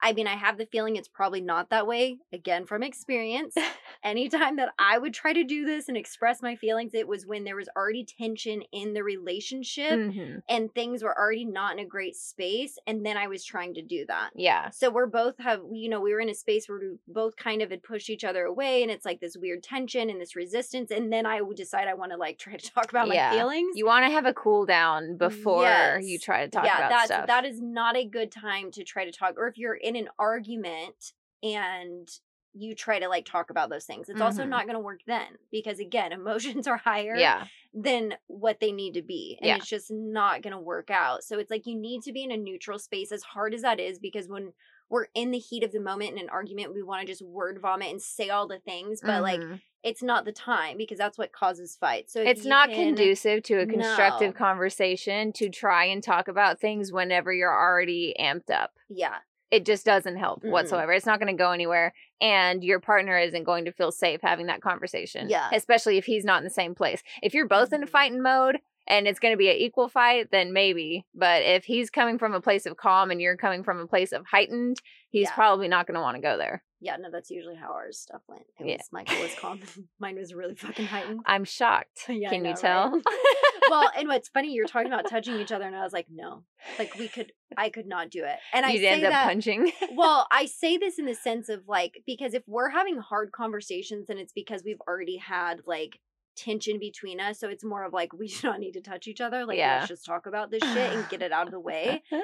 I mean, I have the feeling it's probably not that way again from experience. Anytime that I would try to do this and express my feelings, it was when there was already tension in the relationship Mhm. and things were already not in a great space and then I was trying to do that. Yeah. So we're both have you know we were in a space where we both kind of had pushed each other away, and it's like this weird tension and this resistance. And then I would decide I want to like try to talk about Yeah. my feelings. You want to have a cool down before you try to talk yeah, about that's stuff. that is not a good time to try to talk. Or if you're in an argument and you try to like talk about those things. It's also Mhm. not going to work then because again, emotions are higher Yeah. than what they need to be. And Yeah. it's just not going to work out. So it's like you need to be in a neutral space as hard as that is because when we're in the heat of the moment in an argument, we want to just word vomit and say all the things, but like Mhm. it's not the time because that's what causes fights. So it's not can- conducive to a constructive No. conversation to try and talk about things whenever you're already amped up. Yeah. It just doesn't help Mm-mm. whatsoever. It's not going to go anywhere. And your partner isn't going to feel safe having that conversation. Yeah. Especially if he's not in the same place. If you're both in a Mhm. fighting mode and it's going to be an equal fight, then maybe. But if he's coming from a place of calm and you're coming from a place of heightened, he's Yeah. probably not going to want to go there. Yeah, no, that's usually how our stuff went. It Yeah. was Michael was calm. Mine was really fucking heightened. I'm shocked. Yeah, Can know, you right? tell? well, and what's funny, you're talking about touching each other, and I was like, no, like we could, I could not do it. And I You'd say end up that, punching. well, I say this in the sense of like, because if we're having hard conversations, then it's because we've already had like tension between us. So it's more of like, we do not need to touch each other. Like, Yeah. let's just talk about this shit and get it out of the way.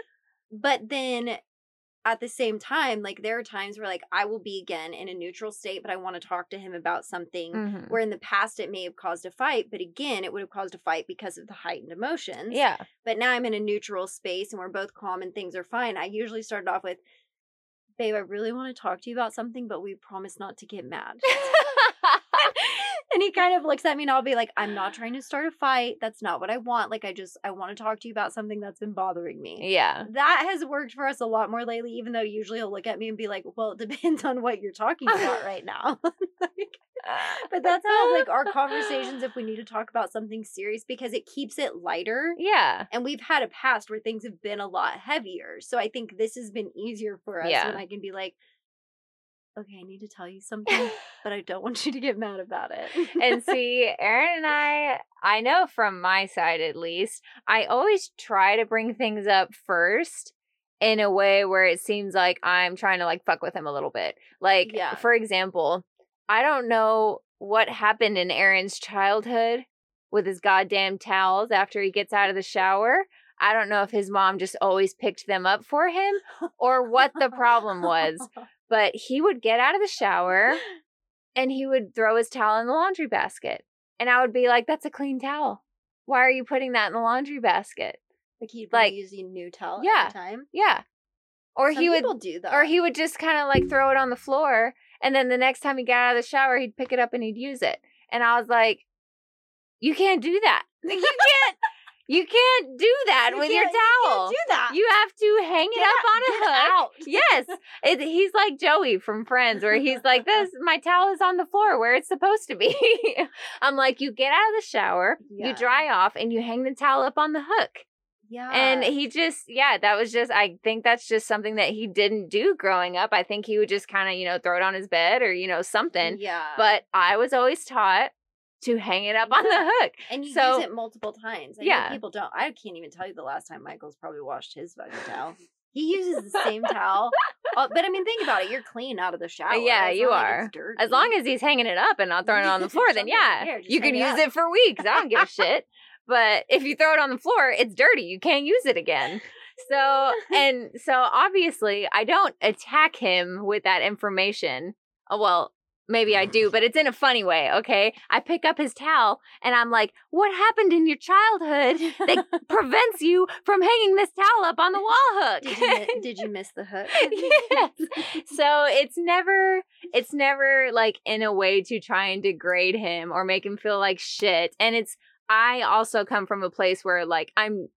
But then at the same time, like, there are times where like I will be again in a neutral state, but I want to talk to him about something Mhm. where in the past it may have caused a fight, but again, it would have caused a fight because of the heightened emotions. Yeah. But now I'm in a neutral space and we're both calm and things are fine. I usually started off with, babe, I really want to talk to you about something, but we promise not to get mad. And he kind of looks at me and I'll be like, I'm not trying to start a fight. That's not what I want. Like, I just, I want to talk to you about something that's been bothering me. yeah. That has worked for us a lot more lately, even though usually he'll look at me and be like, well, it depends on what you're talking about right now. Like, uh, but that's how like our conversations if we need to talk about something serious because it keeps it lighter Yeah. and we've had a past where things have been a lot heavier so i think this has been easier for us Yeah. when i can be like okay i need to tell you something but i don't want you to get mad about it and see, Aaron and I, I know from my side at least, I always try to bring things up first in a way where it seems like I'm trying to like fuck with him a little bit. Like, Yeah. for example, I don't know what happened in Aaron's childhood with his goddamn towels after he gets out of the shower. I don't know if his mom just always picked them up for him or what the problem was, but he would get out of the shower and he would throw his towel in the laundry basket. And I would be like, that's a clean towel. Why are you putting that in the laundry basket? like he'd like- be using new towel Yeah. every time Yeah. Or Some he would do that or he would just kind of like throw it on the floor and then the next time he got out of the shower he'd pick it up and he'd use it. And I was like, you can't do that. Like, you can't you can't do that You with your can't- you can't towel. do that You have to hang it up out- on a get hook. out. Yes. It, he's like Joey from Friends, where he's like, "This, my towel is on the floor where it's supposed to be." I'm like, you get out of the shower, Yeah. you dry off, and you hang the towel up on the hook. yeah And he just, yeah, that was just, I think that's just something that he didn't do growing up. I think he would just kind of, you know, throw it on his bed or, you know, something. yeah But I was always taught to hang it up on the hook. and you so- use it multiple times I Yeah. people don't i can't even tell you the last time michael's probably washed his fucking towel he uses the same towel Uh, but i mean think about it you're clean out of the shower yeah, you like are. dirty. As long as he's hanging it up and not throwing it on the floor, then yeah, there, you can it use up. it for weeks. I don't give a shit. But if you throw it on the floor, it's dirty. You can't use it again. So, and so obviously, I don't attack him with that information. Uh, Well, maybe I do, but it's in a funny way, okay? I pick up his towel and I'm like, what happened in your childhood that prevents you from hanging this towel up on the wall hook? did you, did you miss the hook yes. So it's never it's never like in a way to try and degrade him or make him feel like shit. And it's I also come from a place where like I'm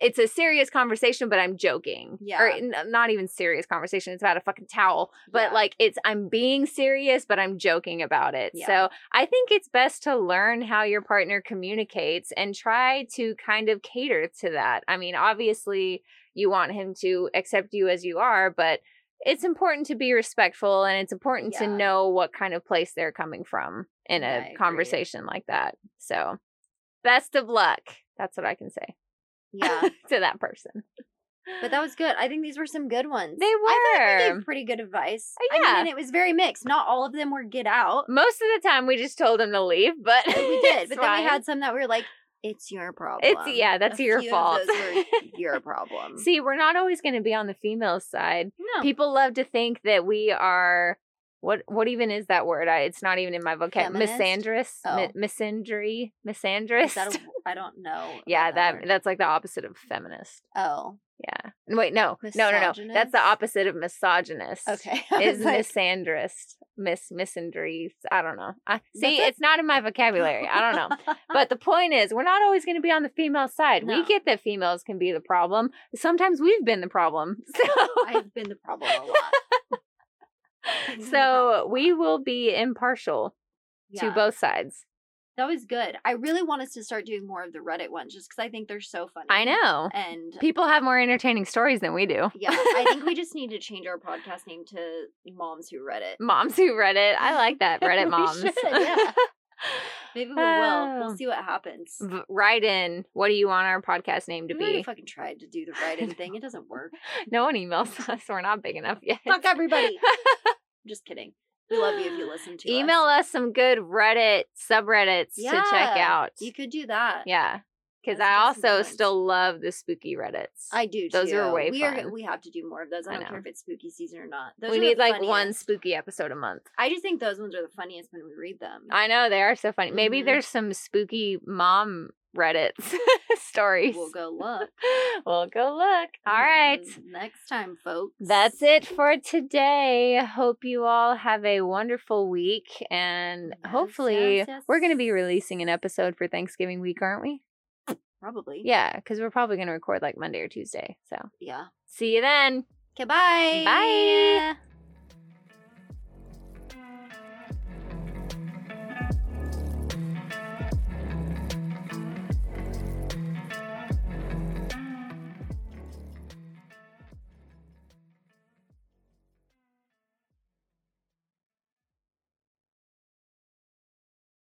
it's a serious conversation, but I'm joking. Or Yeah. n- not even serious conversation. It's about a fucking towel. But Yeah. like it's I'm being serious, but I'm joking about it. Yeah. So I think it's best to learn how your partner communicates and try to kind of cater to that. I mean, obviously you want him to accept you as you are, but it's important to be respectful and it's important to know what kind of place they're coming from in Yeah, a conversation like that. So, best of luck. That's what I can say yeah to that person. but that was good i think these were some good ones They were. i like we gave pretty good advice Uh, I yeah. mean, it was very mixed not all of them were get out Most of the time we just told them to leave, but we did but then we had some that were like it's your problem It's yeah, that's A your fault. your problem See, we're not always going to be on the female side. no People love to think that we are what what even is that word? I, it's not even in my vocabulary. Misandrous, Oh. mi- misandry, misandrous. I that don't know. yeah, about that that's like the opposite of feminist. Oh, Yeah. Wait, no, no, no, no. That's the opposite of misogynist. okay. Is like, misandrist, miss misandry. I don't know. I see. That's It's not in my vocabulary. I don't know. But the point is, we're not always going to be on the female side. We get that females can be the problem. Sometimes we've been the problem. So, I've been the problem a lot. I've been the so we will be impartial to both sides. That was good. I really want us to start doing more of the Reddit ones just because I think they're so funny. I know. And People have more entertaining stories than we do. yeah, I think we just need to change our podcast name to Moms Who Reddit. Moms who Reddit. I like that. Reddit moms. should, yeah. Maybe we will. Oh. We'll see what happens. V- Write in. What do you want our podcast name to be? We fucking tried to do the write-in thing. It doesn't work. No one emails us. We're not big enough yet. Fuck everybody. Just kidding. We love you if you listen to Email us. us some good Reddit subreddits to check out. You could do that. Yeah. Because I also still love the spooky Reddits. I do Those too. are way we fun. we have to do more of those. I I don't know. care if it's spooky season or not. Those we need like one spooky episode a month. I just think those ones are the funniest when we read them. I know they are so funny. Maybe Mhm. there's some spooky mom Reddits stories. We'll go look. we'll go look. All right. Next time, folks. That's it for today. Hope you all have a wonderful week. And Yes, hopefully, yes, yes. we're going to be releasing an episode for Thanksgiving week, aren't we? Probably. Yeah, because we're probably going to record like Monday or Tuesday. So Yeah. see you then. Okay, bye. Bye.